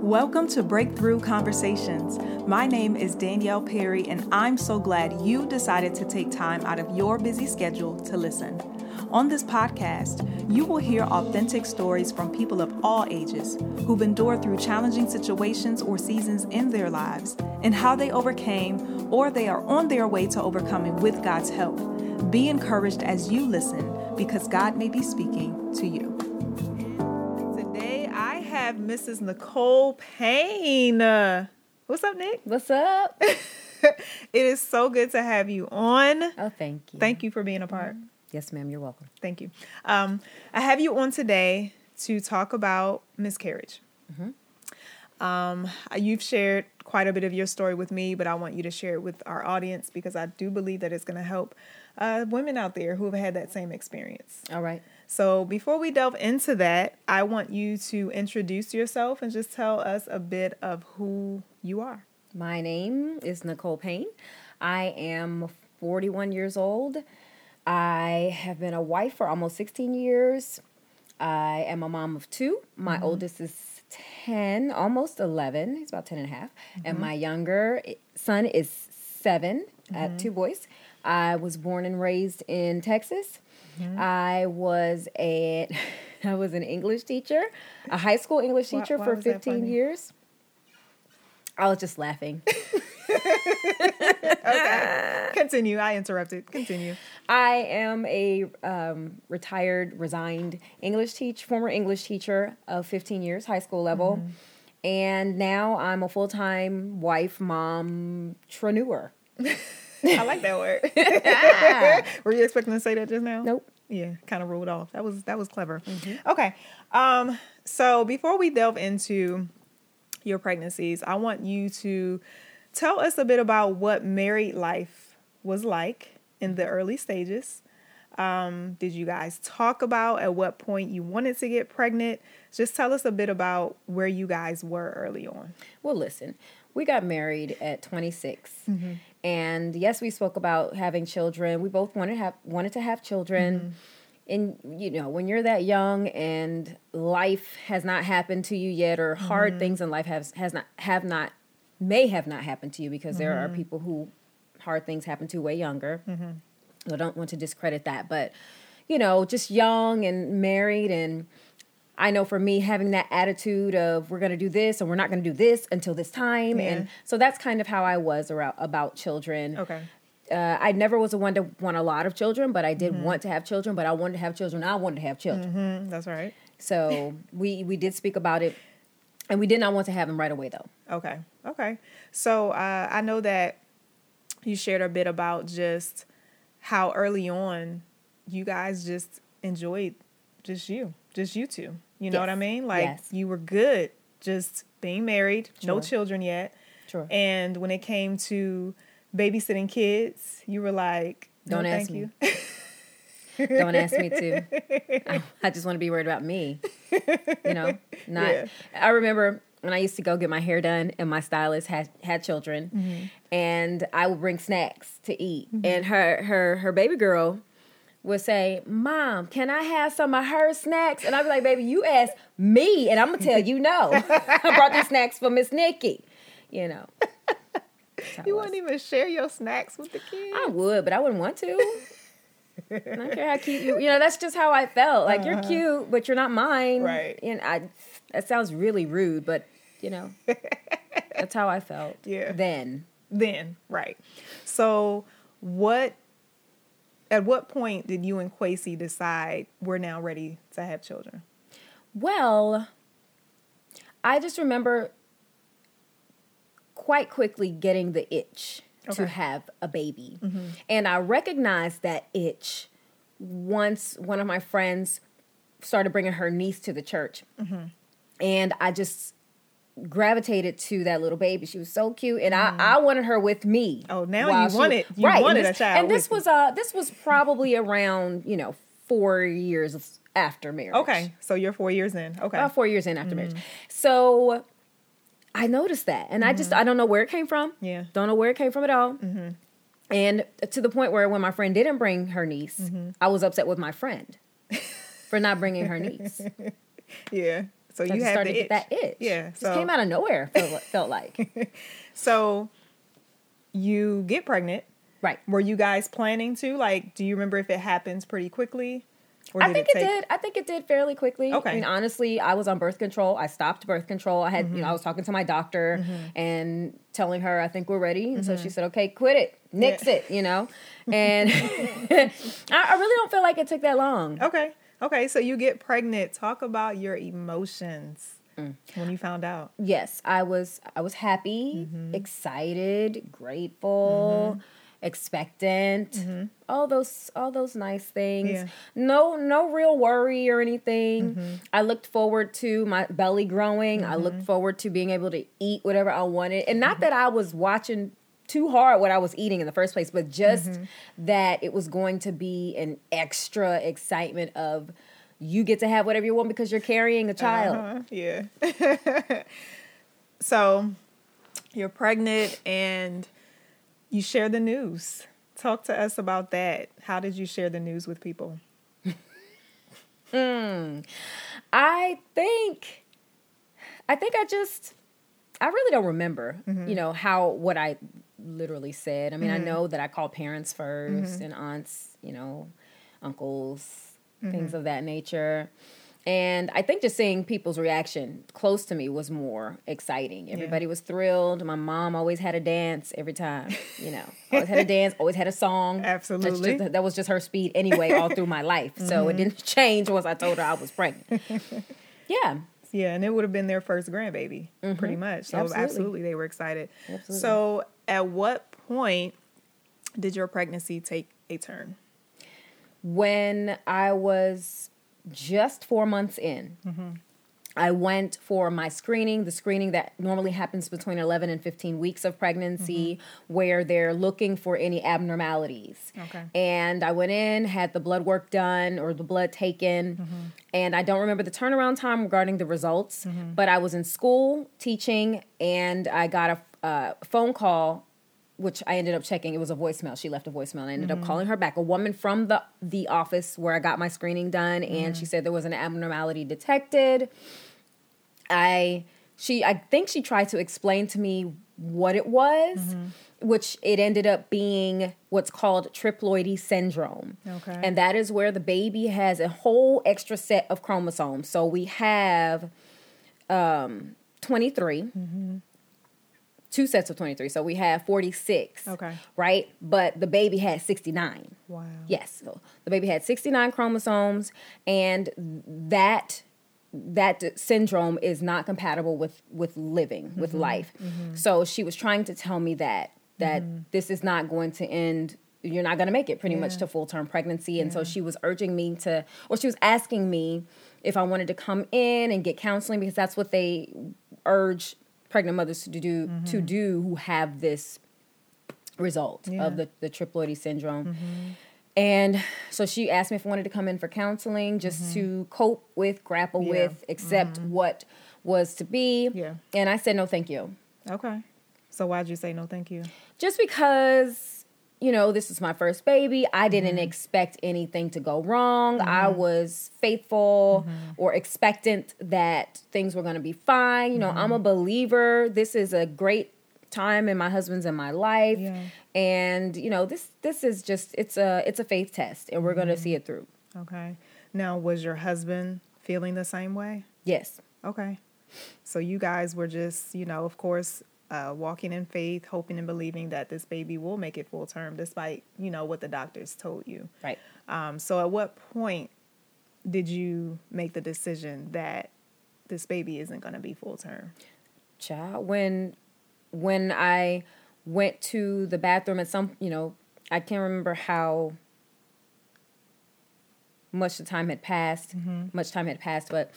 Welcome to Breakthrough Conversations. My name is Danielle Perry, and I'm so glad you decided to take time out of your busy schedule to listen. On this podcast, you will hear authentic stories from people of all ages who've endured through challenging situations or seasons in their lives and how they overcame or they are on their way to overcoming with God's help. Be encouraged as you listen because God may be speaking to you. Today, I have Mrs. Nicole Payne. What's up, Nick? What's up? it is so good to have you on. Oh, thank you. Thank you for being a part. Yes, ma'am. You're welcome. Thank you. Um, I have you on today to talk about miscarriage. Um, you've shared quite a bit of your story with me, but I want you to share it with our audience because I do believe that it's going to help uh, women out there who have had that same experience. All right. So, before we delve into that, I want you to introduce yourself and just tell us a bit of who you are. My name is Nicole Payne. I am 41 years old. I have been a wife for almost 16 years. I am a mom of two. My mm-hmm. oldest is 10, almost 11. He's about 10 and a half. And mm-hmm. my younger son is 7. I have two boys. I was born and raised in Texas. I was a I was an English teacher, a high school English teacher why for 15 years. I was just laughing. Okay. Continue. I interrupted. Continue. I am a um, retired, resigned English teach, former English teacher of 15 years, high school level, Mm-hmm. and now I'm a full time wife, mom, treneur. I like that word. Were you expecting to say that just now? Nope. Yeah, kind of rolled off. That was that was clever. Okay. Um so before we delve into your pregnancies, I want you to tell us a bit about what married life was like in the early stages. Um, did you guys talk about at what point you wanted to get pregnant? Just tell us a bit about where you guys were early on. Well, listen, we got married at 26, Mm-hmm. And yes, we spoke about having children. We both wanted to have wanted to have children. Mm-hmm. And you know, when you're that young and life has not happened to you yet, or hard mm-hmm. things in life has has not have not may have not happened to you because there are mm-hmm. people who hard things happen to way younger. I don't want to discredit that, but you know, just young and married and I know for me having that attitude of we're going to do this and we're not going to do this until this time Yeah. and so that's kind of how I was around, about children. Okay. Uh, I never was the one to want a lot of children, but I did want to have children, but I wanted to have children. I wanted to have children. Mm, that's right. So we we did speak about it and we did not want to have them right away though. Okay. Okay. So uh, I know that you shared a bit about just how early on you guys just enjoyed just you, just you two. You know what I mean? Like Yes. you were good just being married, no children yet. Sure. And when it came to babysitting kids, you were like, no, Don't ask thank me. Don't ask me to. I, I just want to be worried about me. You know, not. Yeah. I remember when I used to go get my hair done, and my stylist had had children, Mm-hmm. and I would bring snacks to eat, and her her her baby girl would say, "Mom, can I have some of her snacks?" And I'd be like, "Baby, you asked me, and I'm gonna tell you no. I brought these snacks for Miss Nikki." You know. That's how it You wouldn't even share your snacks with the kids. I would, but I wouldn't want to. I don't care how cute you. You know, that's just how I felt. Like you're cute, but you're not mine. Uh-huh. Right. And I. That sounds really rude, but you know, that's how I felt. Yeah. Then then right so what at what point did you and Quasi decide we're now ready to have children Well, I just remember quite quickly getting the itch to have a baby. Mm-hmm. And I recognized that itch once one of my friends started bringing her niece to the church. Mm-hmm. And I just gravitated to that little baby. She was so cute, and I, mm-hmm. I wanted her with me. Oh, now you she- wanted- you right, wanted and a this, child And this you. was uh this was probably around you know four years after marriage. okay so you're four years in okay About four years in after marriage. Mm-hmm. So I noticed that. And I just, mm-hmm. I don't know where it came from. Yeah. Don't know where it came from at all. And to the point where when my friend didn't bring her niece, I was upset with my friend for not bringing her niece. yeah So you started the to itch. get that itch. Yeah. just came out of nowhere. Felt, felt like so you get pregnant. right. Were you guys planning to? Like, do you remember if it happens pretty quickly? Or I think it, take- did. I think it did fairly quickly. Okay. I mean, honestly, I was on birth control. I stopped birth control. I had, you Mm-hmm. know, I was talking to my doctor and telling her, I think we're ready. And so she said, okay, quit it, nix Mm-hmm. Yeah. it, you know? And I, I really don't feel like it took that long. Okay. Okay. So you get pregnant. Talk about your emotions Mm. when you found out. Yes, I was, I was happy, Mm-hmm. excited, grateful. Mm-hmm. expectant mm-hmm. all those all those nice things Yeah. no no real worry or anything mm-hmm. i looked forward to my belly growing i looked forward to being able to eat whatever i wanted and not that i was watching too hard what i was eating in the first place but just that it was going to be an extra excitement of you get to have whatever you want because you're carrying a child Uh-huh, Yeah. so you're pregnant and you share the news. Talk to us about that. How did you share the news with people? I think I think I just I really don't remember, Mm-hmm. you know, how what I literally said. I mean, I know that I call parents 1st Mm-hmm. and aunts, you know, uncles, Mm-hmm. things of that nature. And I think just seeing people's reaction close to me was more exciting. Everybody was thrilled. My mom always had a dance every time, you know. Always had a dance, always had a song. Absolutely. just- that was just her speed anyway all through my life. So Mm-hmm. it didn't change once I told her I was pregnant. Yeah. Yeah, and it would have been their first grandbaby, pretty much. So absolutely. Absolutely. they were excited. Absolutely. So at what point did your pregnancy take a turn? when I was just four months in, mm-hmm. I went for my screening, the screening that normally happens between 11 and 15 weeks of pregnancy, mm-hmm. where they're looking for any abnormalities. Okay. And I went in, had the blood work done or the blood taken, mm-hmm. and I don't remember the turnaround time regarding the results, but I was in school teaching, and I got a uh, phone call which I ended up checking. It was a voicemail. She left a voicemail. And I ended up calling her back. A woman from the the office where I got my screening done, and she said there was an abnormality detected. I she I think she tried to explain to me what it was, which it ended up being what's called triploidy syndrome. Okay. And that is where the baby has a whole extra set of chromosomes. So we have um 23 two sets of 23 so we have 46 Okay. right? But the baby had 69 Wow. yes so the baby had 69 chromosomes and that that syndrome is not compatible with with living with mm-hmm. life. Mm-hmm. So she was trying to tell me that that mm-hmm. this is not going to end you're not going to make it pretty much to full term pregnancy and so she was urging me to or she was asking me if i wanted to come in and get counseling because that's what they urge pregnant mothers to do to mm-hmm. do who have this result Yeah. of the, the triploidy syndrome mm-hmm. and so she asked me if I wanted to come in for counseling just mm-hmm. to cope with, grapple Yeah. with, accept what was to be. Yeah. And I said, no, thank you. Okay. So why'd you say no thank you? Just because, you know, this is my first baby. I didn't mm-hmm. expect anything to go wrong. I mm-hmm. was faithful mm-hmm. or expectant that things were going to be fine. You know, I'm a believer. This is a great time in my husband's and my life. Yeah. And, you know, this this is just it's a it's a faith test and we're going to see it through. Okay. Now was your husband feeling the same way? Yes. Okay. So you guys were just, you know, of course, uh, walking in faith, hoping and believing that this baby will make it full term, despite you know what the doctors told you. Right. Um, so at what point did you make the decision that this baby isn't going to be full term? Child, when when I went to the bathroom at some, you know, I can't remember how much the time had passed. Much time had passed, but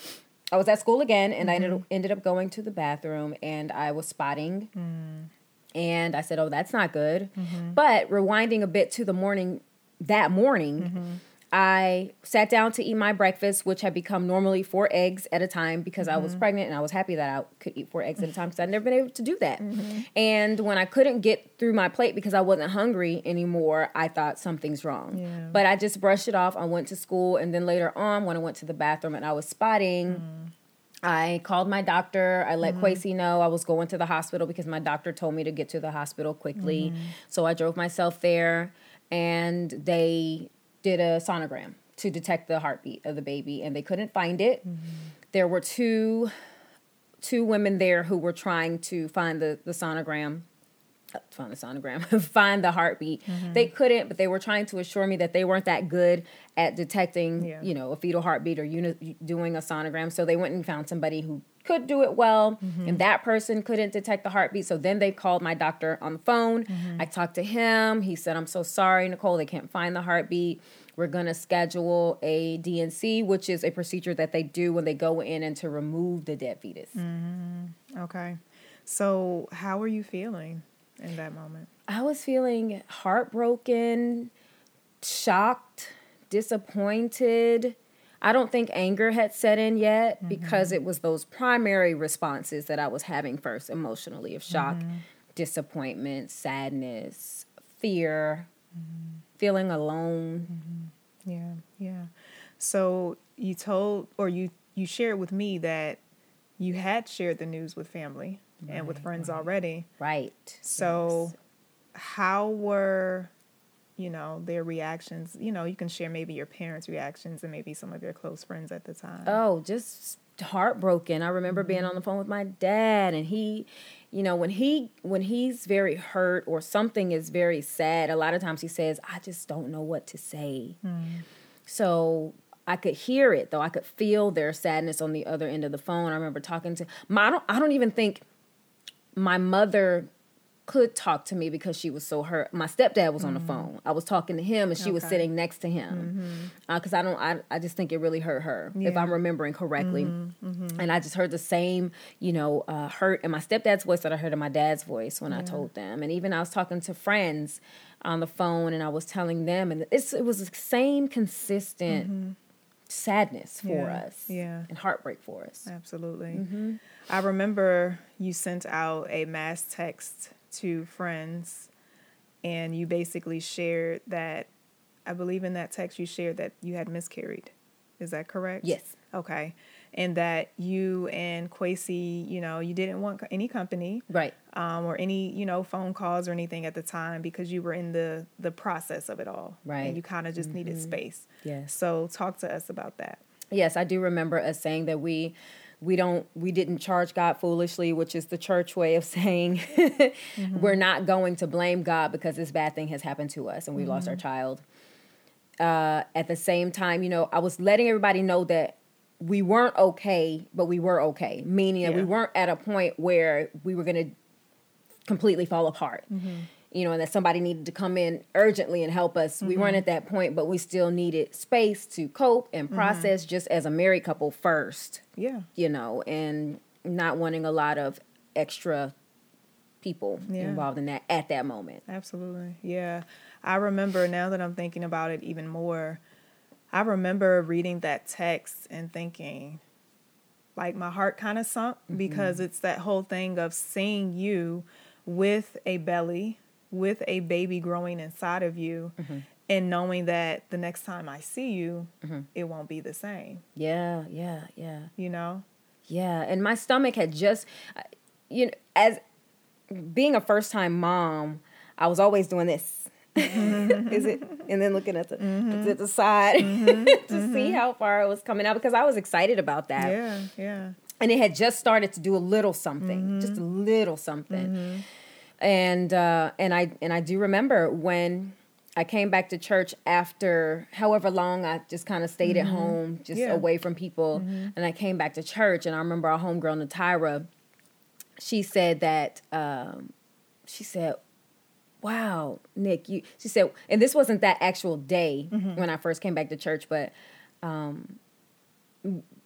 I was at school again, and I ended mm-hmm. up, ended up going to the bathroom, and I was spotting, mm. and I said, "Oh, that's not good." Mm-hmm. But rewinding a bit to the morning, that morning, mm-hmm. I sat down to eat my breakfast, which had become normally four eggs at a time because I was pregnant and I was happy that I could eat four eggs at a time because I'd never been able to do that. And when I couldn't get through my plate because I wasn't hungry anymore, I thought something's wrong. Yeah. But I just brushed it off. I went to school and then later on, when I went to the bathroom and I was spotting, I called my doctor. I let mm-hmm. Quasi know I was going to the hospital because my doctor told me to get to the hospital quickly. Mm-hmm. So I drove myself there and they did a sonogram to detect the heartbeat of the baby and they couldn't find it. Mm-hmm. There were two two women there who were trying to find the, the sonogram find the sonogram, find the heartbeat. Mm-hmm. They couldn't, but they were trying to assure me that they weren't that good at detecting, yeah. you know, a fetal heartbeat or uni- doing a sonogram. So they went and found somebody who could do it well, mm-hmm. and that person couldn't detect the heartbeat. So then they called my doctor on the phone. Mm-hmm. I talked to him. He said, "I'm so sorry, Nicole. They can't find the heartbeat." We're going to schedule a D&C, which is a procedure that they do when they go in and to remove the dead fetus. Mm-hmm. Okay. So, how were you feeling? in that moment? I was feeling heartbroken, shocked, disappointed. I don't think anger had set in yet mm-hmm. because it was those primary responses that I was having first emotionally of shock, mm-hmm. disappointment, sadness, fear, mm-hmm. feeling alone. Mm-hmm. Yeah, yeah. So you told or you you shared with me that you had shared the news with family right, and with friends right. already. Right. So, yes. how were, you know, their reactions? You know, you can share maybe your parents' reactions and maybe some of your close friends at the time. Oh, just heartbroken. I remember mm-hmm. being on the phone with my dad and he you know when he when he's very hurt or something is very sad a lot of times he says i just don't know what to say mm. so I could hear it though. I could feel their sadness on the other end of the phone. I remember talking to my I don't, I don't even think my mother could talk to me because she was so hurt. My stepdad was mm-hmm. on the mm-hmm. phone. I was talking to him and she okay. was sitting next to him. Because mm-hmm. uh, I don't, I, I just think it really hurt her, yeah. if I'm remembering correctly. Mm-hmm. mm-hmm. And I just heard the same, you know, uh, hurt in my stepdad's voice that I heard in my dad's voice when yeah. I told them. And even I was talking to friends on the phone and I was telling them, and it's, it was the same consistent mm-hmm sadness for yeah, us yeah and heartbreak for us absolutely mm-hmm. i remember you sent out a mass text to friends and you basically shared that i believe in that text you shared that you had miscarried is that correct yes okay and that you and Quasi, you know, you didn't want any company, right, um, or any, you know, phone calls or anything at the time because you were in the the process of it all, right, and you kind of just mm-hmm. needed space. Yes. So talk to us about that. Yes, I do remember us saying that we we don't we didn't charge God foolishly, which is the church way of saying mm-hmm. we're not going to blame God because this bad thing has happened to us and we mm-hmm. lost our mm-hmm. child. Uh, at the same time, you know, I was letting everybody know that we weren't okay, but we were okay, meaning that we weren't at a point where we were going to completely fall apart. Mm-hmm. You know, and that somebody needed to come in urgently and help us. Mm-hmm. We weren't mm-hmm. at that point, but we still needed space to cope and mm-hmm. process mm-hmm. just as a married couple first. Yeah. You know, and not wanting a lot of extra people yeah. involved in that at that moment. Absolutely. Yeah. I remember now that I'm thinking about it even more I remember reading that text and thinking, like my heart kind of sunk mm-hmm. because it's that whole thing of seeing you with a belly, with a baby growing inside of you, mm-hmm. and knowing that the next time I see you, mm-hmm. it won't be the same. Yeah, yeah, yeah. You know? Yeah, and my stomach had just, uh, you know, as being a first time mom, I was always doing this Mm-hmm. is it and then looking at the mm-hmm. at the side mm-hmm. to see mm-hmm. how far it was coming out because I was excited about that. Yeah, yeah. And it had just started to do a little something, just a mm-hmm. little something. Mm-hmm. And uh, and I and I do remember when I came back to church after however long I just kind of stayed at home, just yeah. away from people. And I came back to church, and I remember our homegirl Natira. She said that um, she said wow, Nick, you, she said, and this wasn't that actual day mm-hmm. when I first came back to church, but um,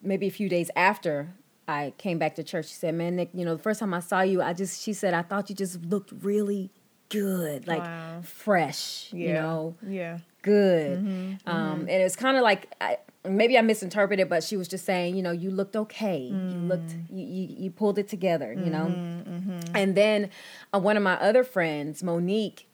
maybe a few days after I came back to church, she said, man, Nick, you know, the first time I saw you, I just, she said, I thought you just looked really good, like wow. fresh, yeah. you know? Yeah. Good. Mm-hmm. Um, mm-hmm. And it was kind of like, I, maybe I misinterpreted, but she was just saying, you know, you looked okay. Mm. You looked, you, you, you, pulled it together, you know? Mm-hmm, mm-hmm. And then uh, one of my other friends, Monique,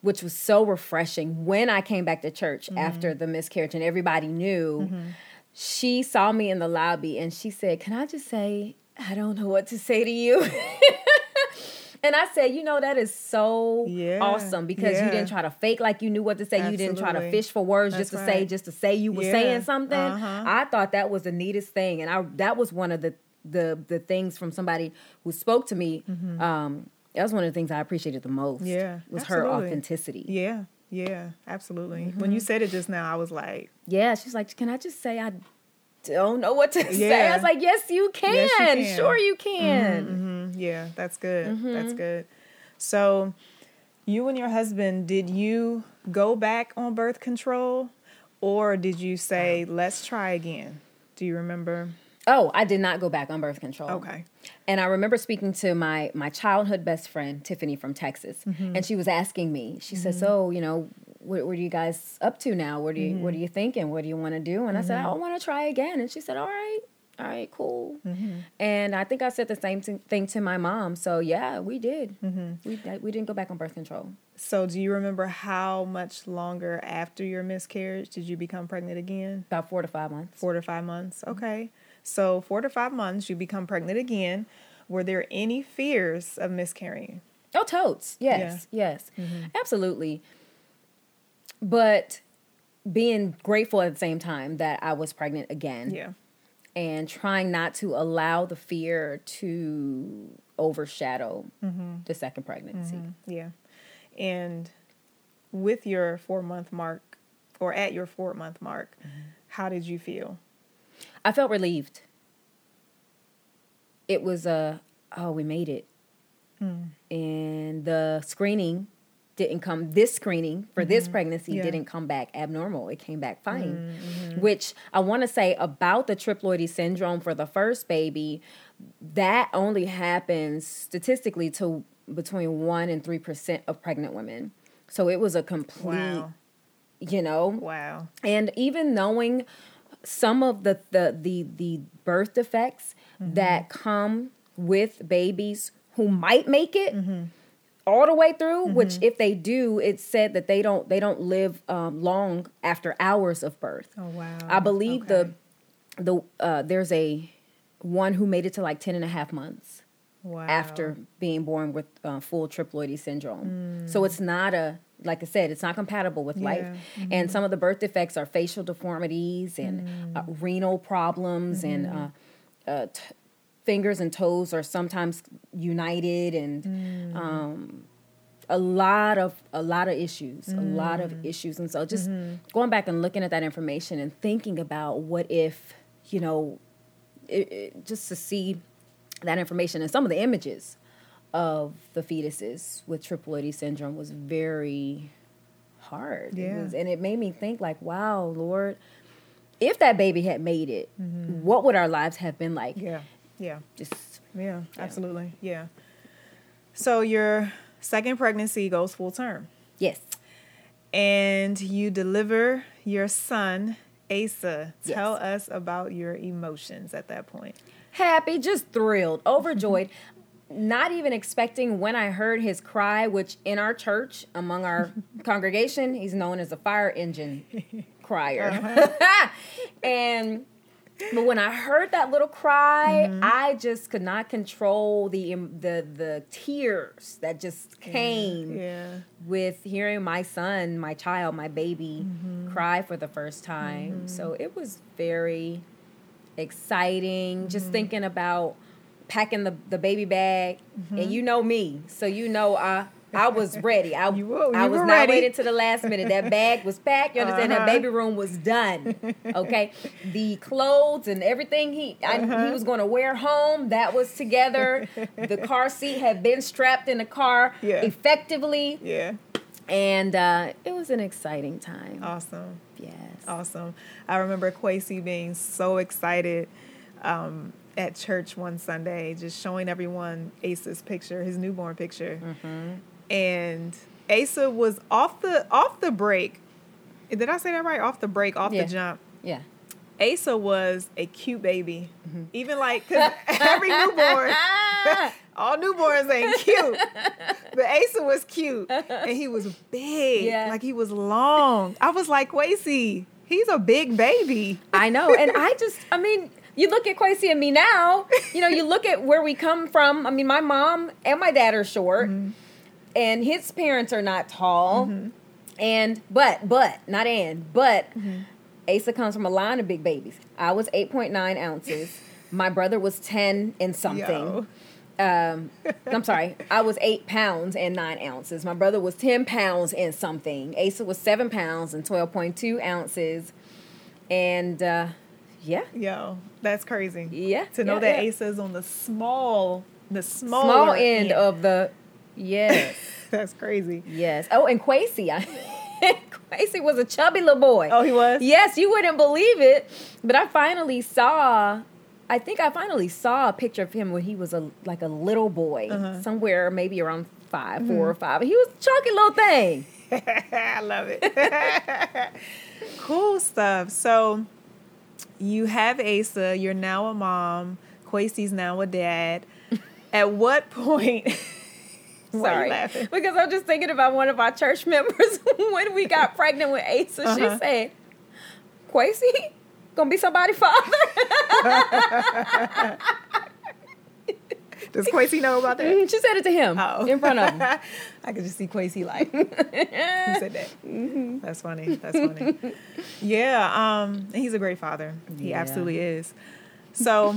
which was so refreshing when I came back to church mm-hmm. after the miscarriage and everybody knew, mm-hmm. She saw me in the lobby and she said, Can I just say, I don't know what to say to you? and I said, You know, that is so Yeah, awesome because you didn't try to fake like you knew what to say. You didn't try to fish for words That's just to say, just to say you were Yeah, saying something. uh-huh. I thought that was the neatest thing. And I that was one of the the the things from somebody who spoke to me. Um, that was one of the things I appreciated the most. Mm-hmm. Yeah, Was her authenticity. Yeah, yeah, absolutely. When Mm-hmm. you said it just now, I was like, Yeah, she's like, can I just say I don't know what to say? I was like, yes, you can. Yes, you can. Sure, you can. mhm, yeah, that's good. Mm-hmm. That's good. So, you and your husband, did you go back on birth control, or did you say, let's try again? Do you remember? Oh, I did not go back on birth control. Okay. And I remember speaking to my my childhood best friend Tiffany from Texas, Mm-hmm. and she was asking me. She says, "So, you know, what, what are you guys up to now? What are you What are Mm-hmm. you thinking? What do you want to do?" And I said, "I want to try again." And she said, "All right." All right, cool. Mm-hmm. And I think I said the same thing thing to my mom. So yeah, we did. Mm-hmm. We we didn't go back on birth control. So, do you remember how much longer after your miscarriage did you become pregnant again? About four to five months. Four to five months. Okay. So, four to five months, you become pregnant again. Were there any fears of miscarrying? Oh, totes. Yes, yes, mm-hmm. absolutely. But being grateful at the same time that I was pregnant again Yeah. and trying not to allow the fear to overshadow mm-hmm. the second pregnancy. Mm-hmm. Yeah. And with your four month mark, or at your four month mark, how did you feel? I felt relieved. It was a, oh, we made it. Hmm. And the screening didn't come, this screening for this mm-hmm. pregnancy Yeah. didn't come back abnormal. It came back fine. Mm-hmm. Which I want to say about the triploidy syndrome for the first baby, that only happens statistically to between 1 and 3% of pregnant women. So it was a complete, Wow. you know, Wow. and even knowing some of the the the, the birth defects that come with babies who might make it all the way through which if they do it's said that they don't they don't live um, long after hours of birth Oh, wow. i believe Okay. the the uh, there's a one who made it to like 10 and a half months wow. after being born with uh, full triploidy syndrome. Mm. So it's not a like I said, it's not compatible with life. Mm-hmm. And some of the birth defects are facial deformities and Mm. uh, renal problems and Mm-hmm. uh, uh, t- fingers and toes are sometimes united and Mm. um, a lot of a lot of issues, a lot Mm. of issues. And so just Mm-hmm. going back and looking at that information and thinking about what if you know it, it, just to see that information and some of the images of the fetuses with triploidy syndrome was very hard. It Yeah. was- and it made me think like, wow, Lord, if that baby had made it, what would our lives have been like? Mm-hmm. Yeah. Yeah. Just Yeah. Absolutely. Yeah. So your second pregnancy goes full term, yes. and you deliver your son, Asa. Yes. Tell us about your emotions at that point. happy, just thrilled, overjoyed. Not even expecting when I heard his cry, which in our church, among our congregation, he's known as a fire engine crier. and but when I heard that little cry, I just could not control the the the tears that just came Yeah. with hearing my son, my child, my baby Mm-hmm. cry for the first time. So it was very exciting just Mm-hmm. thinking about packing the, the baby bag. Mm-hmm. And you know me, so you know I I was ready. I, You were- I was not ready. waiting to the last minute. That bag was packed. You understand? Uh-huh. That baby room was done. Okay, the clothes and everything he I, Uh-huh. he was going to wear home that was together. the car seat had been strapped in the car Yeah. effectively, Yeah. and uh, it was an exciting time. Awesome. yes. Awesome. I remember Quasi being so excited um, at church one Sunday, just showing everyone Asa's picture, his newborn picture, mm-hmm. and Asa was off the off the break. Did I say that right? Off the break, off Yeah. the jump. Yeah. Asa was a cute baby, mm-hmm. even like cause every newborn, all newborns ain't cute, but Asa was cute and he was big, Yeah. like he was long. I was like, Quasi, He's a big baby. I know. And I just, I mean, you look at Quasi and me now, you know, you look at where we come from. I mean, my mom and my dad are short, Mm-hmm. and his parents are not tall. Mm-hmm. And, but, but, not and, but Mm-hmm. Asa comes from a line of big babies. I was 8.9 ounces. My brother was 10 and something. Um, I'm sorry, I was eight pounds and nine ounces. My brother was 10 pounds and something. Asa was seven pounds and 12.2 ounces. And, uh, yeah. Yo, that's crazy. Yeah, To know yeah, that yeah. Asa is on the small, the small, small end of the yes That's crazy. yes oh and Quasi Quasi was a chubby little boy Oh, he was. yes you wouldn't believe it but I finally saw I think I finally saw a picture of him when he was a like a little boy Uh-huh. somewhere maybe around 5 Mm-hmm. four or five he was a chunky little thing I love it. cool stuff. So you have Asa. You're now a mom. Quasi's now a dad. At what point? Why are you Sorry, laughing? because I'm just thinking about one of our church members when we got pregnant with Asa. Uh-huh. She said, "Quasi, gonna be somebody's father." Does Quasi know about that? she said it to him Oh. in front of him. I could just see Quasi like who said that. Mm-hmm. That's funny. That's funny. Yeah, um, he's a great father. He Yeah. absolutely is. So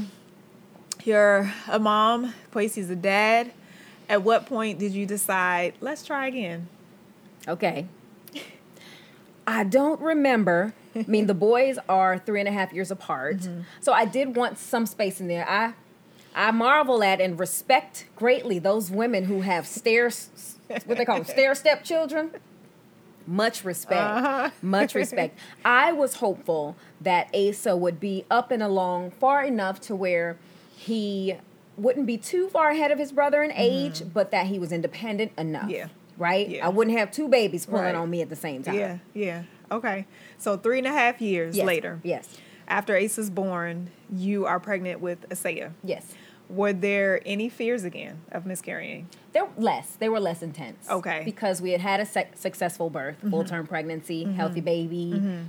you're a mom, Quasi's a dad. At what point did you decide, let's try again? Okay. I don't remember. I mean, the boys are three and a half years apart, Mm-hmm. so I did want some space in there. I, I marvel at and respect greatly those women who have stairs, what they call them, stair step children. Much respect. Uh-huh. Much respect. I was hopeful that Asa would be up and along far enough to where he wouldn't be too far ahead of his brother in age, but that he was independent enough. Mm-hmm. Yeah. Right? Yeah. I wouldn't have two babies pulling Right. on me at the same time. Yeah, yeah. Okay. So three and a half years Yes. later, Yes. after Asa's born, you are pregnant with Asaiah. Yes. Were there any fears again of miscarrying? They were less. They were less intense. Okay. Mm-hmm. Because we had had a sec- successful birth, full term pregnancy, healthy baby.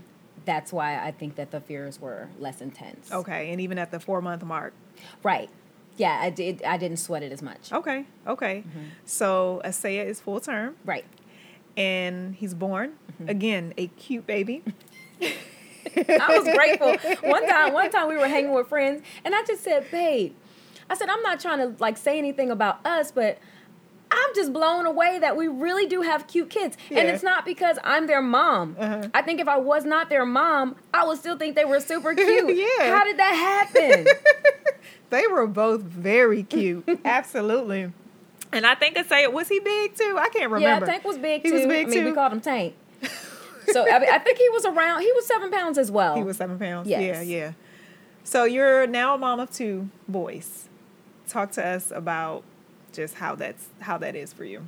That's why I think that the fears were less intense. Okay, and even at the four month mark. Right. Yeah, I did. I didn't sweat it as much. Okay, okay. Mm-hmm. So Asaiah is full term Right. and he's born. Mm-hmm. Again, a cute baby. I was grateful. One time, one time we were hanging with friends, and I just said, "Babe," I said, "I'm not trying to like say anything about us, but." I'm just blown away that we really do have cute kids. And it's not because I'm their mom. Uh-huh. I think if I was not their mom, I would still think they were super cute. Yeah. How did that happen? They were both very cute. Absolutely. And I think Asaiah, was he big too? I can't remember. Yeah, Tank was big He too. was big I mean, we called him Tank. so I, mean, I think he was around. He was seven pounds as well. He was seven pounds. Yes. Yeah, yeah. So you're now a mom of two boys. Talk to us about just how that's how that is for you.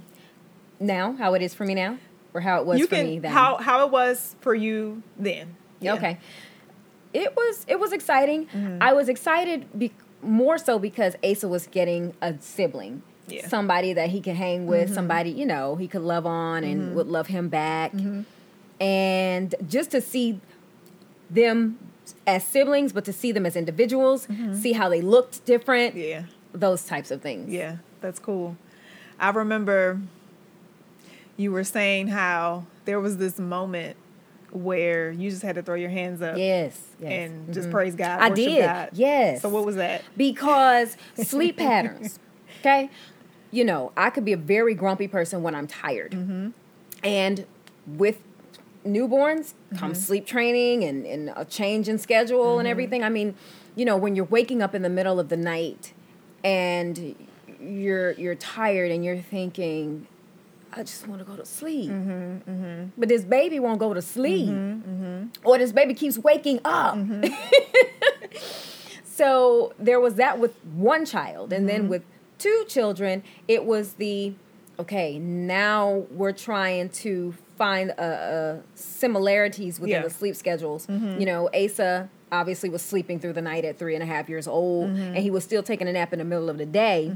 now how it is for me now, or how it was you for can me then. how how it was for you then. Yeah. Okay. It was it was exciting. Mm-hmm. I was excited be- more so because Asa was getting a sibling. Yeah. Mm-hmm. Somebody that he could hang with, somebody, you know, he could love on and would love him back. Mm-hmm. And just to see them as siblings, but to see them as individuals, see how they looked different, Mm-hmm. Yeah. Those types of things. Yeah, that's cool. I remember you were saying how there was this moment where you just had to throw your hands up Yes. yes. and just Mhm. praise God. I did. God. Yes. So what was that? because sleep patterns. Okay, you know, I could be a very grumpy person when I'm tired, Mm-hmm. and with newborns Mm-hmm. comes sleep training and, and a change in schedule Mm-hmm. and everything. I mean, you know, when you're waking up in the middle of the night and you're you're tired and you're thinking. I just want to go to sleep, Mm-hmm, but this baby won't go to sleep, or this baby keeps waking up. Mm-hmm. So there was that with one child, and Mm-hmm. then with two children, it was the okay. Now we're trying to find uh, uh, similarities within Yeah. Mm-hmm. the sleep schedules. You know, Asa obviously was sleeping through the night at three and a half years old, Mm-hmm. and he was still taking a nap in the middle of the day.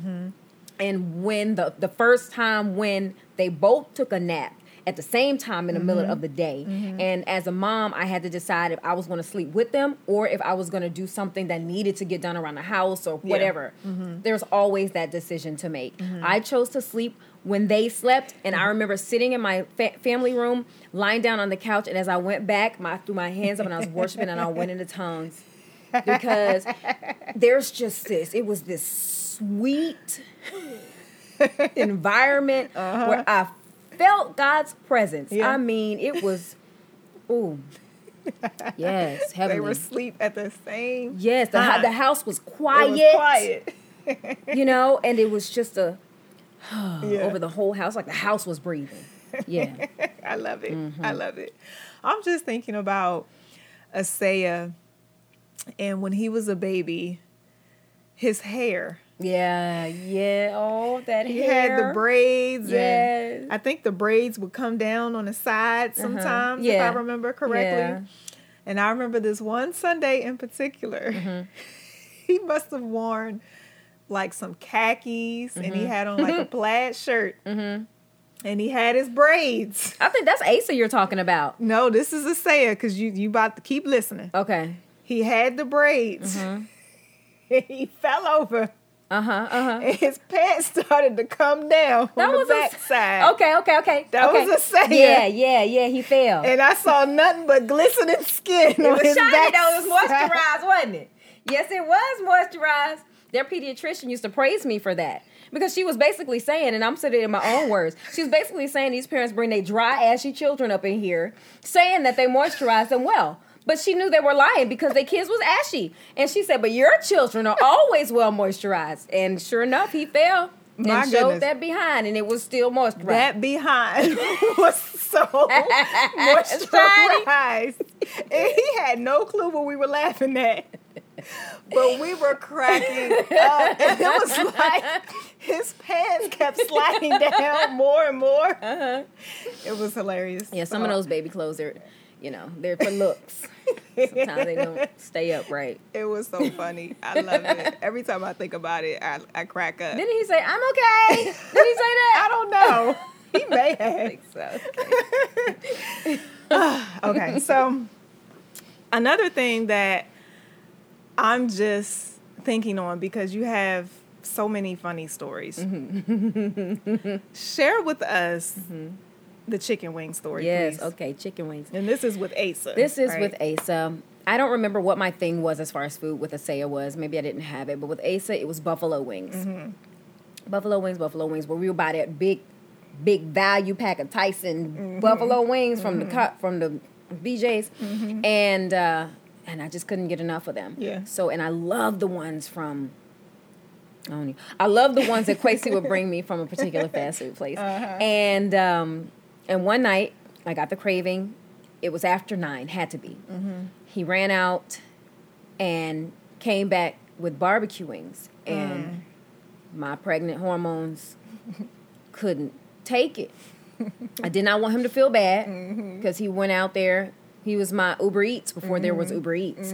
And when the the first time when they both took a nap at the same time in the middle mm-hmm. of the day. Mm-hmm. And as a mom, I had to decide if I was going to sleep with them or if I was going to do something that needed to get done around the house or whatever. Mm-hmm. There's always that decision to make. I chose to sleep when they slept, and I remember sitting in my fa- family room, lying down on the couch, and as I went back, my threw my hands up and I was worshiping, and I went into tongues because there's just this. It was this sweet environment where uh-huh. I felt God's presence. Yeah. I mean, it was, ooh, yes, They were asleep at the same. yes, the, time. the house was It quiet, was quiet. you know, and it was just a Yeah. over the whole house, like the house was breathing. Yeah. I love it. Mm-hmm. I love it. I'm just thinking about Asaiah and when he was a baby, his hair. Yeah, yeah. Oh, that He hair. had the braids Yes. and I think the braids would come down on the side sometimes if Uh-huh. Yeah. I remember correctly. Yeah. And I remember this one Sunday in particular. Mm-hmm. he must have worn like some khakis and he had on like a plaid shirt. Mm-hmm. And he had his braids. I think that's Asa you're talking about. No, this is Asaiah because you you about to keep listening. Okay. He had the braids. Mm-hmm. he fell over Uh huh. Uh huh. and his pants started to come down That on the was a-. Okay. Okay. Okay. That okay. was Asaiah. Yeah. Yeah. Yeah. He fell. And I saw nothing but glistening skin it was shiny back though. It was moisturized, wasn't it? Yes, it was moisturized. Their pediatrician used to praise me for that because she was basically saying, and I'm saying it in my own words, she was basically saying these parents bring their dry, ashy children up in here, saying that they moisturize them well. But she knew they were lying because their kids was ashy. And she said, But your children are always well moisturized. And sure enough, he fell and My showed goodness. that behind, and it was still moisturized. That behind was so moisturized. and he had no clue what we were laughing at. But we were cracking up. And it was like his pants kept sliding down more and more. It was hilarious. Uh-huh. yeah, some of those baby clothes are, you know, they're for looks. Sometimes they don't stay upright. It was so funny. I love it. Every time I think about it, I, I crack up. Didn't he say, I'm okay? Did he say that? I don't know. He may I have. think so. Okay, so another thing that I'm just thinking on because you have so many funny stories. Mm-hmm. Share with us the chicken wing story, yes, please. okay, chicken wings. And this is with Asa. This is right? with Asa. I don't remember what my thing was as far as food with Asaiah was. Maybe I didn't have it, but with Asa, it was buffalo wings. Mm-hmm. Buffalo wings, buffalo wings, where we would buy that big, big value pack of Tyson Mm-hmm. buffalo wings from the cut from the BJ's, and uh, and I just couldn't get enough of them. Yeah. So and I love the ones from. I. I love the ones that Quasi would bring me from a particular fast food place. Uh-huh. And um, and one night I got the craving. It was after nine, had to be. Mm-hmm. He ran out and came back with barbecue wings, and Mm. my pregnant hormones couldn't take it. I did not want him to feel bad Mm-hmm. because he went out there. He was my Uber Eats before there Mm-hmm. was Uber Eats.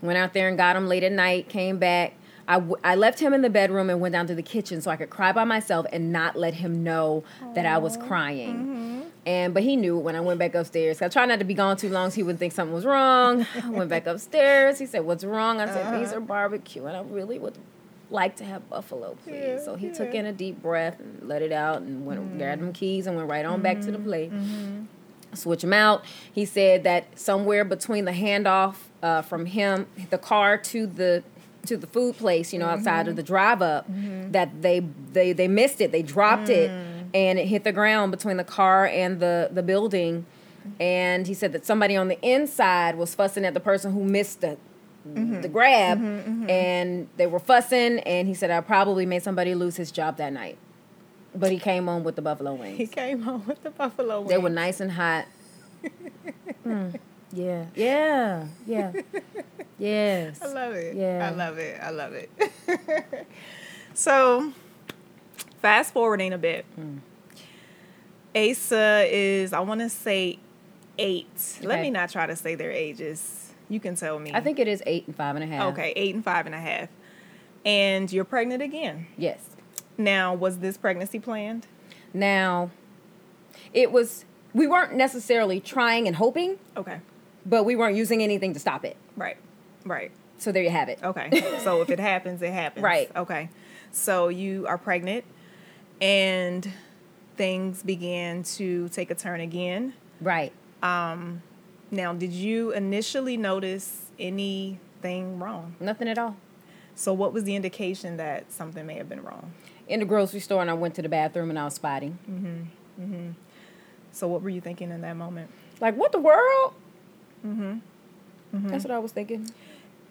Went out there and got him late at night. Came back. I, w- I left him in the bedroom and went down to the kitchen so I could cry by myself and not let him know that I was crying. Mm-hmm. And but he knew when I went back upstairs. I tried not to be gone too long so he wouldn't think something was wrong. I went back upstairs. He said, "What's wrong?" I said, "These are barbecue, and I really would like to have buffalo, please." Yeah, so he yeah. took in a deep breath and let it out, and went grabbed them keys and went right on back to the plate. Switch him out. He said that somewhere between the handoff uh, from him, the car to the to the food place, you know, outside of mm-hmm. the drive up, mm-hmm. that they they they missed it. They dropped it, mm. and it hit the ground between the car and the the building. And he said that somebody on the inside was fussing at the person who missed the mm-hmm. the grab, and they were fussing. And he said I probably made somebody lose his job that night. But he came home with the buffalo wings. He came home with the buffalo wings. They were nice and hot. Mm, yeah, yeah, yeah, yes. I love it. Yeah. I love it. I love it. so, fast forwarding a bit. Mm. Asa is, I want to say, eight. Let me not try to say their ages. You can tell me. I think it is eight and five and a half. Okay, eight and five and a half. And you're pregnant again. Yes. Now, was this pregnancy planned? Now, it was we weren't necessarily trying and hoping, Okay. But we weren't using anything to stop it. Right. Right. So there you have it. Okay. so if it happens, it happens. Right. Okay. So you are pregnant and things began to take a turn again. Right. Now, did you initially notice anything wrong? Nothing at all. So what was the indication that something may have been wrong? In the grocery store, and I went to the bathroom, and I was spotting. Mhm. Mhm. So what were you thinking in that moment? Like, what the world? Mm-hmm. mm-hmm. That's what I was thinking.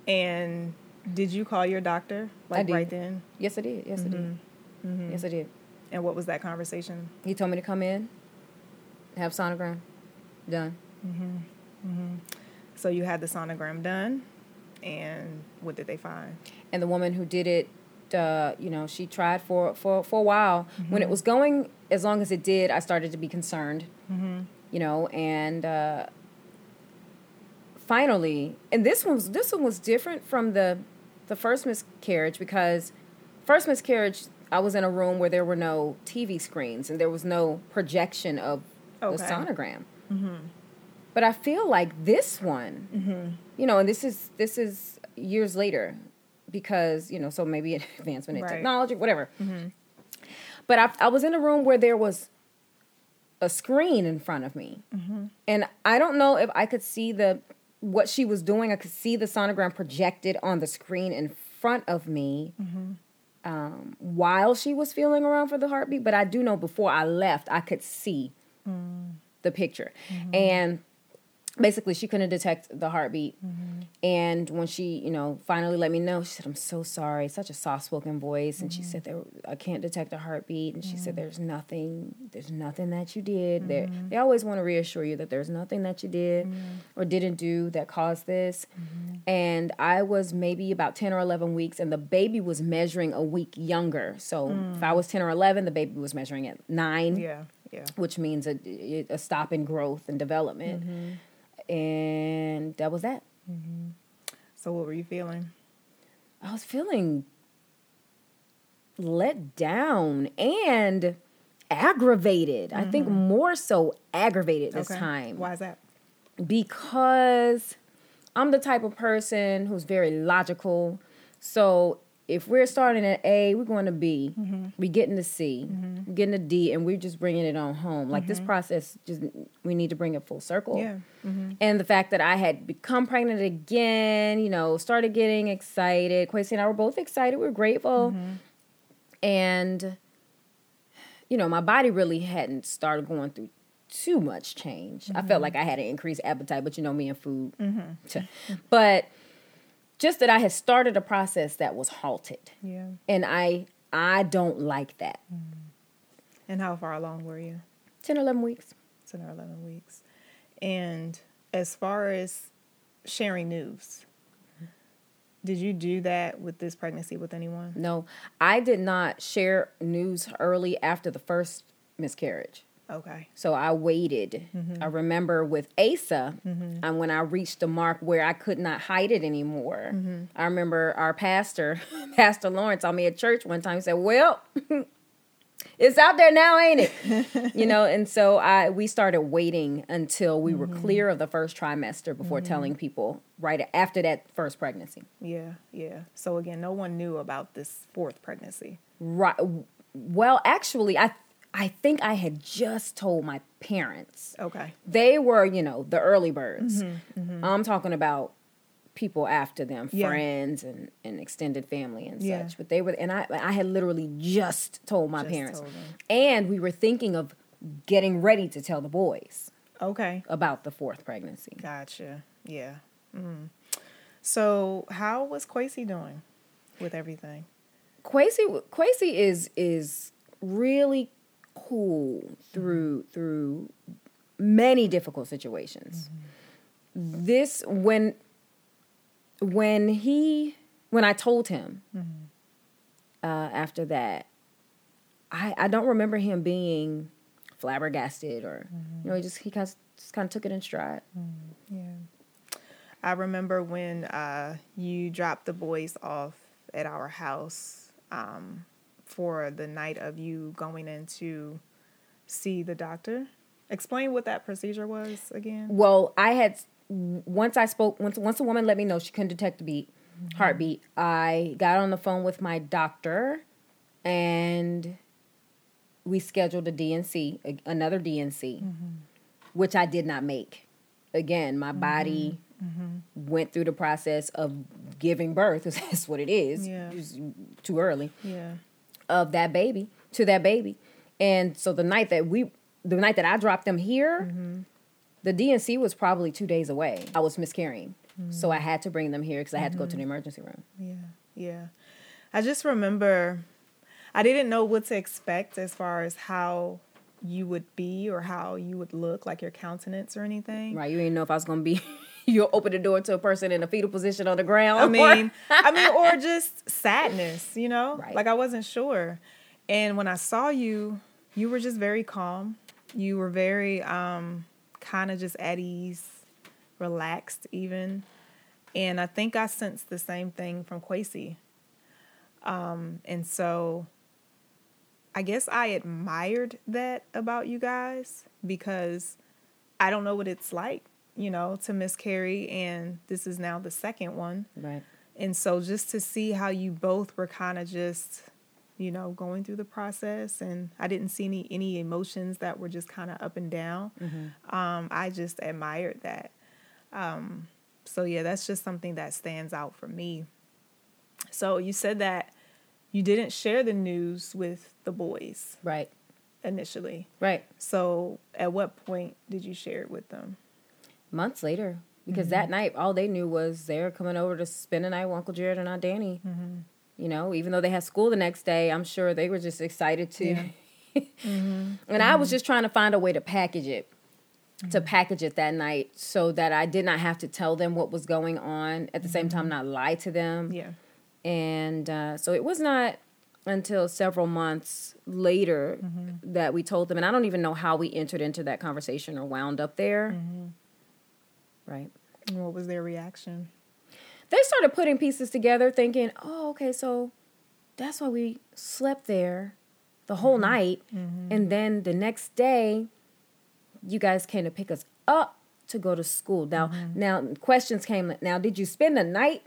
And did you call your doctor like right then? Yes, I did. Yes, I did. Mm-hmm. Mm-hmm. Yes, I did. And what was that conversation? He told me to come in, have sonogram done. So you had the sonogram done, and what did they find? and the woman who did it uh, you know she tried for for for a while when it was going as long as it did i started to be concerned you know and uh, finally and this one was this one was different from the the first miscarriage because first miscarriage i was in a room where there were no tv screens and there was no projection of the Okay. sonogram. Mm-hmm. But i feel like this one mm-hmm. you know and this is this is years later because you know so maybe an advancement in Right. technology whatever. Mm-hmm. But I, I was in a room where there was a screen in front of me. And i don't know if i could see the what she was doing i could see the sonogram projected on the screen in front of me mm-hmm. um, while she was feeling around for the heartbeat but i do know before i left i could see mm. the picture. Mm-hmm. And basically she couldn't detect the heartbeat. Mm-hmm. And when she you know finally let me know she said i'm so sorry. Such a soft-spoken voice. And she said mm-hmm. there, i can't detect a heartbeat. And she said mm-hmm. there's nothing there's nothing that you did. They they always want to reassure you that there's nothing that you did or didn't do that caused this. And i was maybe about 10 or 11 weeks and the baby was measuring a week younger. So if i mm. was 10 or 11 the baby was measuring at 9 Yeah, yeah. which means a, a stop in growth and development. And that was that. Mm-hmm. So what were you feeling? I was feeling let down and aggravated. I think mm-hmm. more so aggravated this Okay. time Why is that? because I'm the type of person who's very logical. So if we're starting at A, we're going to B. we're getting to C, we getting to mm-hmm. D, and we're just bringing it on home. Like this mm-hmm. process, just we need to bring it full circle. Yeah. Mm-hmm. And the fact that I had become pregnant again, you know, started getting excited. Quasi and I were both excited. We were grateful. And, you know, my body really hadn't started going through too much change. I felt like I had an increased appetite, but you know me and food. But just that I had started a process that was halted. Yeah. And I I don't like that. And how far along were you? 10 or 11 weeks. 10 or 11 weeks. And as far as sharing news, did you do that with this pregnancy with anyone? No, I did not share news early after the first miscarriage. Okay. So I waited. Mm-hmm. I remember with Asa, and when I reached the mark where I could not hide it anymore, mm-hmm. I remember our pastor, Pastor Lawrence, told me at church one time. He said, "Well, it's out there now, ain't it?" you know. And so I we started waiting until we were clear of the first trimester before telling people right after that first pregnancy. Yeah, yeah. So again, no one knew about this fourth pregnancy. Right. Well, actually, I I think I had just told my parents. Okay. They were, you know, the early birds. I'm talking about people after them, Yeah. friends and, and extended family and Yeah. such. But they were, and I I had literally just told my Just parents, told and we were thinking of getting ready to tell the boys Okay. about the fourth pregnancy. Gotcha. Yeah. Mm. So how was Quasi doing with everything? Quasi Quasi is is really cool through through many difficult situations. This when when he when I told him uh, after that, I I don't remember him being flabbergasted or you know he just he kind of just kind of took it in stride. Yeah. I remember when uh, you dropped the boys off at our house um, for the night of you going in to see the doctor Explain what that procedure was again. Well, I had once I spoke once once a woman let me know she couldn't detect the beat, mm-hmm. heartbeat. I got on the phone with my doctor, and we scheduled a D&C, another D&C, mm-hmm. which I did not make. Again, my mm-hmm. body mm-hmm. went through the process of giving birth. That's what it is. Yeah. too early. Yeah. Of that baby to that baby, and so the night that we, the night that I dropped them here, mm-hmm. the D&C was probably two days away. I was miscarrying, mm-hmm. so I had to bring them here because I had to go to the mm-hmm. emergency room. Yeah. Yeah. I just remember I didn't know what to expect as far as how you would be or how you would look, like your countenance or anything. Right. You didn't know if I was gonna be you'll open the door to a person in a fetal position on the ground. I mean I mean, or just sadness, you know? Right. Like I wasn't sure. And when I saw you, you were just very calm. You were very um kind of just at ease, relaxed even. And I think I sensed the same thing from Quasi. Um, and so I guess I admired that about you guys because I don't know what it's like, you know, to miscarry and this is now the second one. Right. And so just to see how you both were kind of just, you know, going through the process and I didn't see any any emotions that were just kind of up and down. Mm-hmm. Um, I just admired that. Um, so yeah, that's just something that stands out for me. So you said that you didn't share the news with the boys. Right. Initially. Right. So at what point did you share it with them? Months later. Because mm-hmm. that night, all they knew was they were coming over to spend the night with Uncle Jared and Aunt Danny. Mm-hmm. You know, even though they had school the next day, I'm sure they were just excited to. Yeah. mm-hmm. And I was mm-hmm. just trying to find a way to package it to mm-hmm. package it that night so that I did not have to tell them what was going on at the same time not lie to them. Yeah. And uh, so it was not until several months later mm-hmm. that we told them. And I don't even know how we entered into that conversation or wound up there. Right. And what was their reaction? They started putting pieces together, thinking, oh, okay, so that's why we slept there the whole mm-hmm. night. Mm-hmm. And then the next day, you guys came to pick us up to go to school. Now, mm-hmm. now questions came. Now, did you spend the night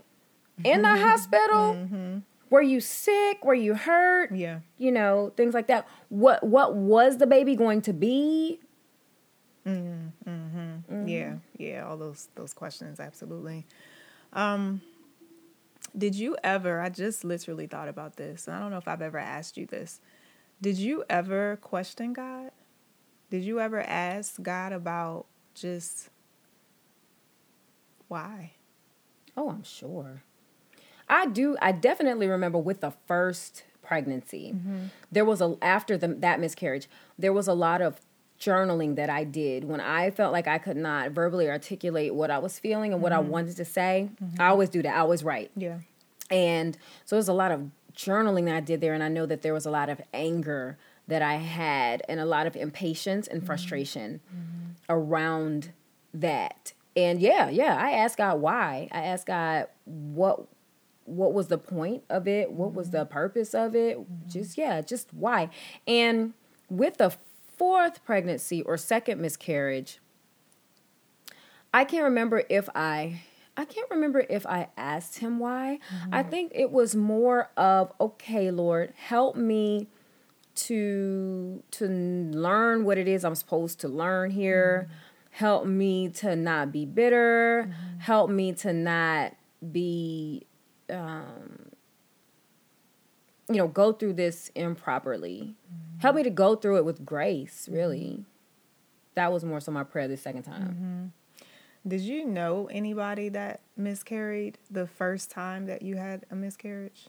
in the mm-hmm. hospital? Mm-hmm. Were you sick? Were you hurt? Yeah. You know, things like that. What what was the baby going to be? Mm-hmm. Mm-hmm. Yeah, yeah, all those those questions, absolutely. Um, did you ever? I just literally thought about this, and I don't know if I've ever asked you this. Did you ever question God? Did you ever ask God about just why? Oh, I'm sure. I do. I definitely remember with the first pregnancy, mm-hmm. there was a after the, that miscarriage, there was a lot of journaling that I did when I felt like I could not verbally articulate what I was feeling and mm-hmm. what I mm-hmm. wanted to say. Mm-hmm. I always do that. I always write. Yeah. And so there's a lot of journaling that I did there, and I know that there was a lot of anger that I had and a lot of impatience and mm-hmm. frustration mm-hmm. around that. And yeah, yeah, I asked God why. I asked God what what was the point of it? What was the purpose of it? Mm-hmm. Just yeah, just why. And with the fourth pregnancy or second miscarriage, I can't remember if I I can't remember if I asked him why. Mm-hmm. I think it was more of, okay, Lord, help me to to learn what it is I'm supposed to learn here. Mm-hmm. Help me to not be bitter. Mm-hmm. Help me to not be um, you know, go through this improperly. Help me to go through it with grace, really. That was more so my prayer the second time. Mm-hmm. Did you know anybody that miscarried the first time that you had a miscarriage?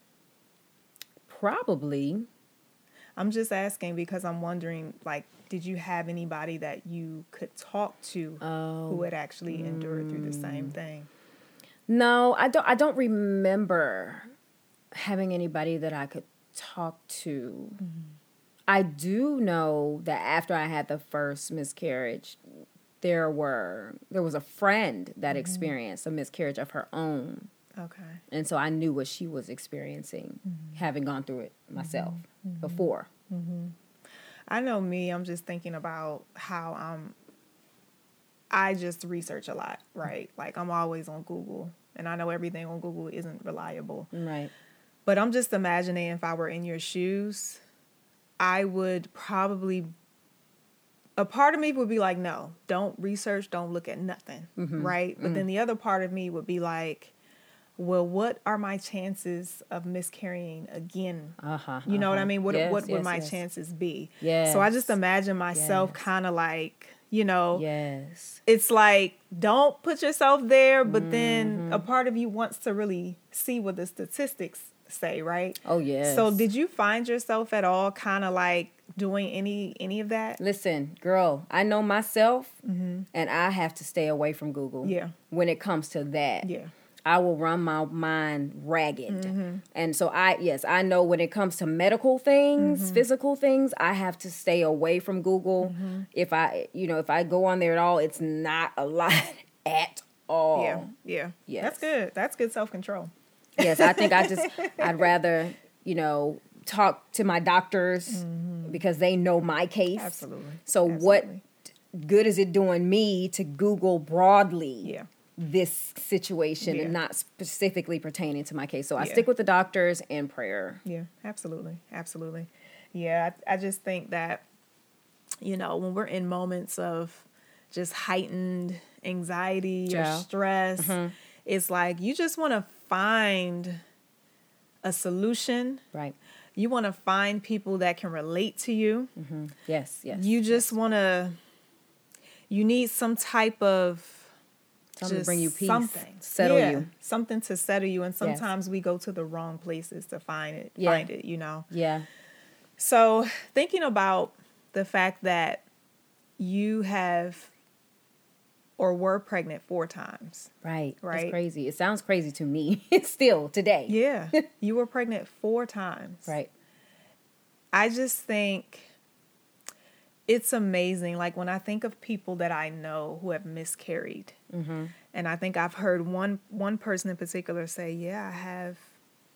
Probably. I'm just asking because I'm wondering, like, did you have anybody that you could talk to oh. who had actually endured mm. through the same mm. thing? No, I don't. I don't remember having anybody that I could talk to. Mm-hmm. I do know that after I had the first miscarriage, there were there was a friend that mm-hmm. experienced a miscarriage of her own. Okay. And so I knew what she was experiencing, mm-hmm. having gone through it myself mm-hmm. before. Mm-hmm. I know me, I'm just thinking about how I'm. I just research a lot, right? Like I'm always on Google and I know everything on Google isn't reliable. Right. But I'm just imagining if I were in your shoes, I would probably a part of me would be like, no, don't research, don't look at nothing, Mm-hmm. right? But then the other part of me would be like, well, what are my chances of miscarrying again? Uh-huh. You know what I uh-huh. mean? What Yes, what would my yes. chances be? So I just imagine myself Yes. kind of like, you know, Yes. it's like don't put yourself there, but Mm-hmm. then a part of you wants to really see what the statistics say, right? Oh yeah. So did you find yourself at all kind of like doing any any of that? Listen, girl, I know myself, and I have to stay away from Google. Mm-hmm. Yeah. When it comes to that, Yeah. I will run my mind ragged. Mm-hmm. And so I yes, I know when it comes to medical things, Mm-hmm. physical things, I have to stay away from Google. Mm-hmm. If I, you know, if I go on there at all, it's not a lot at all. Yeah. Yeah. Yes. That's good. That's good self-control. Yes, I think I just I'd rather, you know, talk to my doctors because they know my case. Mm-hmm. Absolutely. So what good is it doing me to Google broadly Yeah. this situation Yeah. and not specifically pertaining to my case? So I Yeah. stick with the doctors and prayer. Yeah, absolutely. Absolutely. Yeah, I, I just think that, you know, when we're in moments of just heightened anxiety or stress, Mm-hmm. it's like you just want to find a solution. Right. You want to find people that can relate to you. Mm-hmm. Yes, yes. You just want to, you need some type of Something to bring you peace, something settle Yeah, you. something to settle you. And sometimes we go to the wrong places to find it. Yeah. Find it, you know. Yeah. So, thinking about the fact that you have or were pregnant four times. Right. Right. It's crazy. It sounds crazy to me still today. Yeah. you were pregnant four times. Right. I just think it's amazing. Like when I think of people that I know who have miscarried, mm-hmm. and I think I've heard one one person in particular say, "Yeah, I have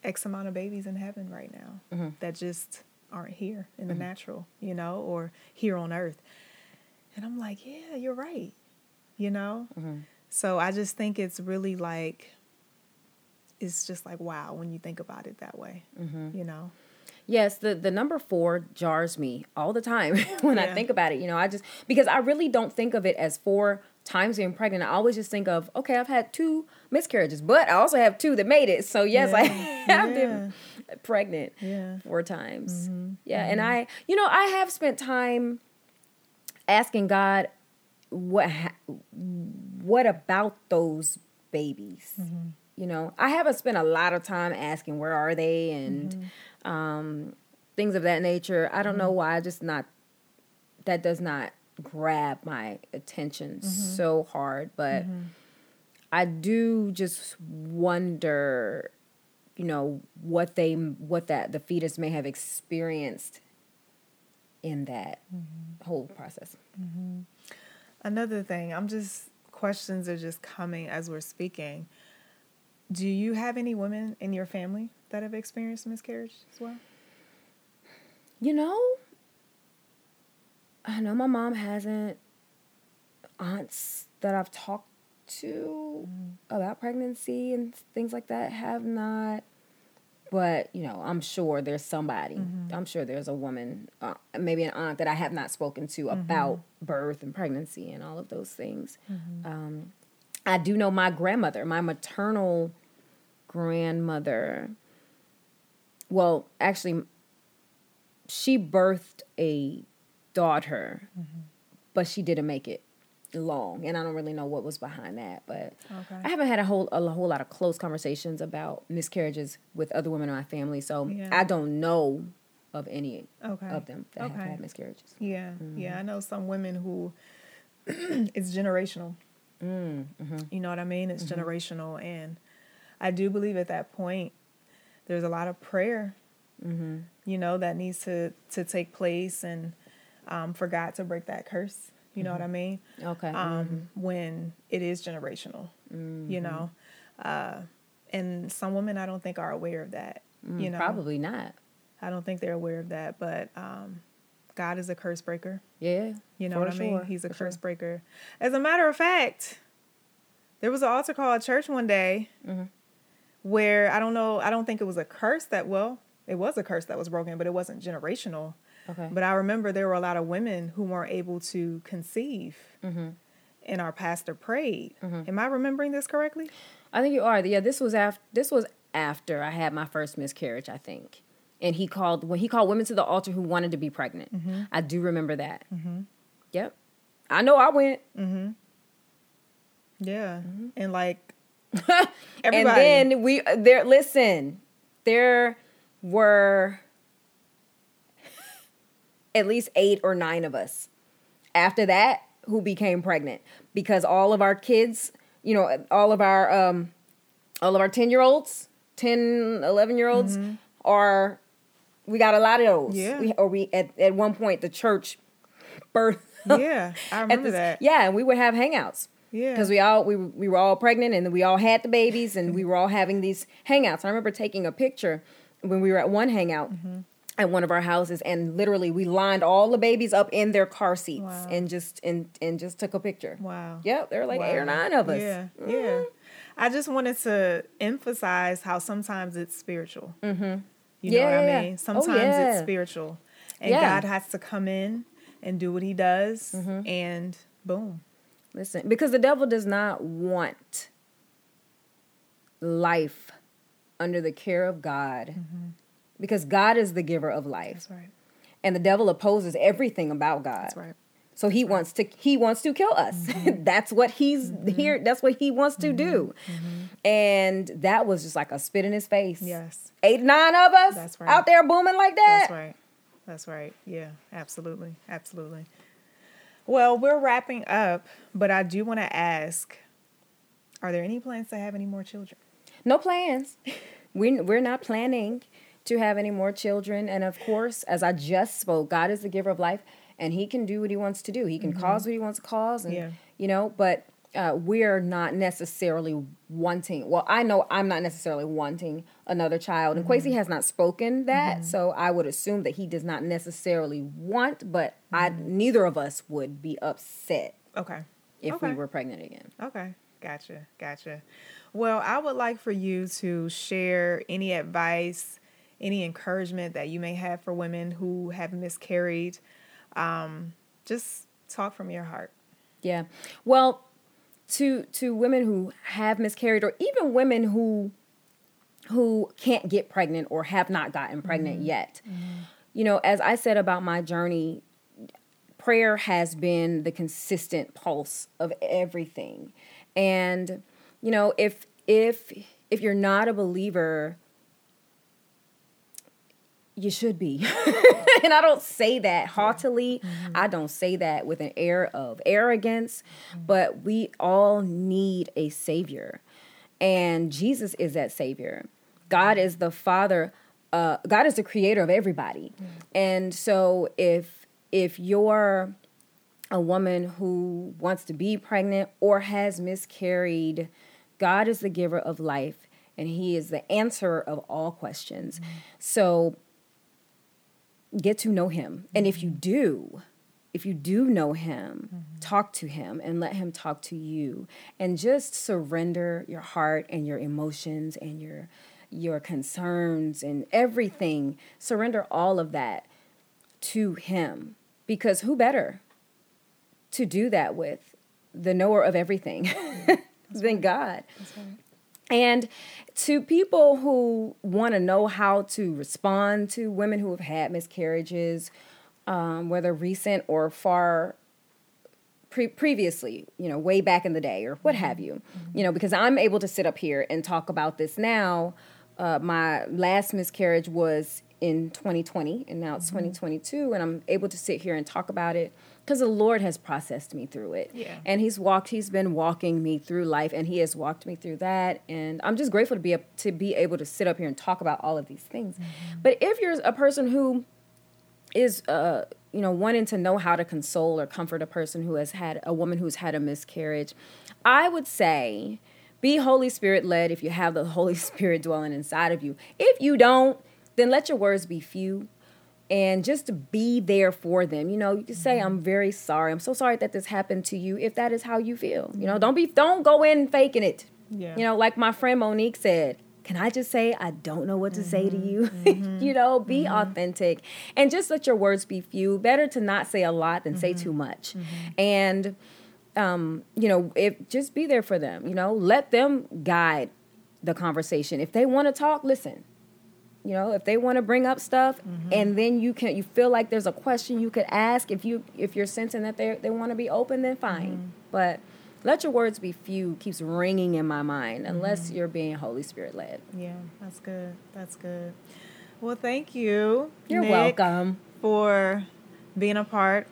X amount of babies in heaven right now mm-hmm. that just aren't here in the mm-hmm. natural, you know, or here on earth." And I'm like, "Yeah, you're right," you know. Mm-hmm. So I just think it's really like, it's just like wow when you think about it that way, mm-hmm. you know. Yes, the the number four jars me all the time when I think about it. You know, I just because I really don't think of it as four times being pregnant. I always just think of okay, I've had two miscarriages, but I also have two that made it. So yes, I Yeah, have been pregnant Yeah. four times. Mm-hmm. Yeah, and I, you know, I have spent time asking God what ha- what about those babies. Mm-hmm. You know, I haven't spent a lot of time asking where are they and mm-hmm. um, things of that nature. I don't know mm-hmm. why. I just not that does not grab my attention so hard, but I do just wonder, you know, what they what that the fetus may have experienced in that whole process. Another thing, I'm just questions are just coming as we're speaking. Do you have any women in your family that have experienced miscarriage as well? You know, I know my mom hasn't. Aunts that I've talked to mm. about pregnancy and things like that have not. But you know, I'm sure there's somebody. I'm sure there's a woman, uh, maybe an aunt that I have not spoken to about birth and pregnancy and all of those things. Um, I do know my grandmother, my maternal grandmother. Well, actually, she birthed a daughter, but she didn't make it long, and I don't really know what was behind that. But Okay. I haven't had a whole a whole lot of close conversations about miscarriages with other women in my family, so Yeah. I don't know of any Okay. of them that have had miscarriages. Yeah, Mm-hmm. yeah. I know some women who it's generational. Mm, You know what I mean? It's generational, and I do believe at that point there's a lot of prayer. You know that needs to to take place, and um, for God to break that curse. You know what I mean? Okay. um, when it is generational, you know. Uh, and some women I don't think are aware of that. Mm, you know, probably not. I don't think they're aware of that, but um, God is a curse breaker. Yeah. You know what I mean? He's a for curse sure. breaker. As a matter of fact, there was an altar call at church one day Mm-hmm. where I don't know, I don't think it was a curse that, well, it was a curse that was broken, but it wasn't generational. Okay. But I remember there were a lot of women who weren't able to conceive. Mm-hmm. And our pastor prayed. Mm-hmm. Am I remembering this correctly? I think you are. Yeah, this was after this was after I had my first miscarriage, I think. And he called when he called women to the altar who wanted to be pregnant. Mm-hmm. I do remember that. Mm-hmm. Yep. I know I went. Mm-hmm. Yeah. And like everybody And then we uh, there listen, there were at least 8 or 9 of us after that who became pregnant because all of our kids, you know, all of our um all of our 10-year-olds, 10, 11-year-olds are we got a lot of those. Yeah. We, or we at, at one point the church birth yeah, I remember this- that. Yeah, and we would have hangouts. Yeah. Because we all we, we were all pregnant and we all had the babies and we were all having these hangouts. I remember taking a picture when we were at one hangout Mm-hmm. At one of our houses and literally we lined all the babies up in their car seats Wow. and just and and just took a picture. Wow. Yep, there were like eight or nine of us. Yeah, Mm-hmm. yeah. I just wanted to emphasize how sometimes it's spiritual. Mm-hmm. You know what yeah, I yeah. mean? Oh, Sometimes it's spiritual, and Yeah. God has to come in and do what He does, Mm-hmm. and boom. Listen, because the devil does not want life under the care of God. Because God is the giver of life. That's right. And the devil opposes everything about God. That's right. So he wants to he wants to kill us. Mm-hmm. that's what he's mm-hmm. here. That's what he wants to do. Mm-hmm. And that was just like a spit in his face. Yes, Eight, nine of us right. out there booming like that. that's right. That's right. Yeah, absolutely, absolutely. Well, we're wrapping up, but I do want to ask: Are there any plans to have any more children? No plans. we we're not planning to have any more children. And of course, as I just spoke, God is the giver of life, and He can do what He wants to do. He can mm-hmm. cause what He wants to cause, and Yeah. you know. But uh, we're not necessarily wanting. Well, I know I'm not necessarily wanting another child, and Quasi mm-hmm. has not spoken that, mm-hmm. so I would assume that he does not necessarily want. But I neither of us would be upset Okay. if Okay. we were pregnant again. Okay, gotcha, gotcha. Well, I would like for you to share any advice, any encouragement that you may have for women who have miscarried. Um, just talk from your heart. Yeah. Well, to to women who have miscarried or even women who who can't get pregnant or have not gotten pregnant yet. You know, as I said about my journey, prayer has been the consistent pulse of everything. And you know, if if if you're not a believer, you should be. and I don't say that haughtily. Mm-hmm. I don't say that with an air of arrogance, mm-hmm. but we all need a savior. And Jesus is that savior. God is the father uh, God is the creator of everybody. Mm-hmm. And so if if you're a woman who wants to be pregnant or has miscarried, God is the giver of life and he is the answer of all questions. So get to know him. And if you mm-hmm. do, if you do know him, mm-hmm. talk to him and let him talk to you and just surrender your heart and your emotions and your your concerns and everything. Surrender all of that to him because who better to do that with the knower of everything than God. And to people who want to know how to respond to women who have had miscarriages, um, whether recent or far pre- previously, you know, way back in the day or what have you, you know, because I'm able to sit up here and talk about this now. Uh, my last miscarriage was in 2020 and now it's 2022 and I'm able to sit here and talk about it because the Lord has processed me through it. Yeah. And he's walked he's been walking me through life and he has walked me through that and I'm just grateful to be a, to be able to sit up here and talk about all of these things. But if you're a person who is uh you know wanting to know how to console or comfort a person who has had a woman who's had a miscarriage i would say be holy spirit led if you have the holy spirit dwelling inside of you if you don't then let your words be few and just be there for them. You know, you just say, "I'm very sorry. I'm so sorry that this happened to you." If that is how you feel, you know, mm-hmm. don't be don't go in faking it. Yeah. You know, like my friend Monique said, can I just say I don't know what to say to mm-hmm. you? Mm-hmm. you know, be authentic and just let your words be few. Better to not say a lot than say too much. And um, you know, if just be there for them, you know, let them guide the conversation. If they want to talk, listen. You know, if they want to bring up stuff and then you can you feel like there's a question you could ask if you if you're sensing that they they want to be open then fine. But let your words be few keeps ringing in my mind unless you're being Holy Spirit led. Yeah, that's good. That's good. Well, thank you. You're Nick, welcome. for being a part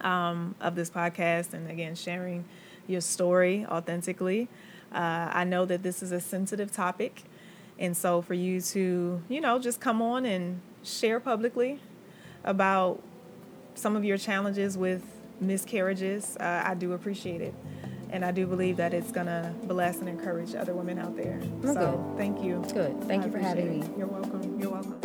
um, of this podcast and again sharing your story authentically. Uh, I know that this is a sensitive topic, and so for you to, you know, just come on and share publicly about some of your challenges with miscarriages, uh, I do appreciate it. And I do believe that it's going to bless and encourage other women out there. Oh, so good. thank you. Good. Thank I you for having me. it. You're welcome. You're welcome.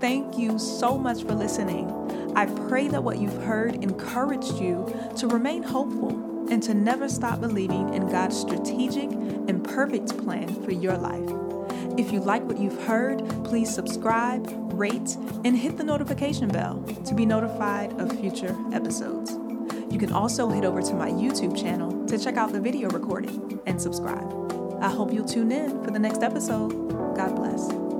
Thank you so much for listening. I pray that what you've heard encouraged you to remain hopeful and to never stop believing in God's strategic and perfect plan for your life. If you like what you've heard, please subscribe, rate, and hit the notification bell to be notified of future episodes. You can also head over to my YouTube channel to check out the video recording and subscribe. I hope you'll tune in for the next episode. God bless.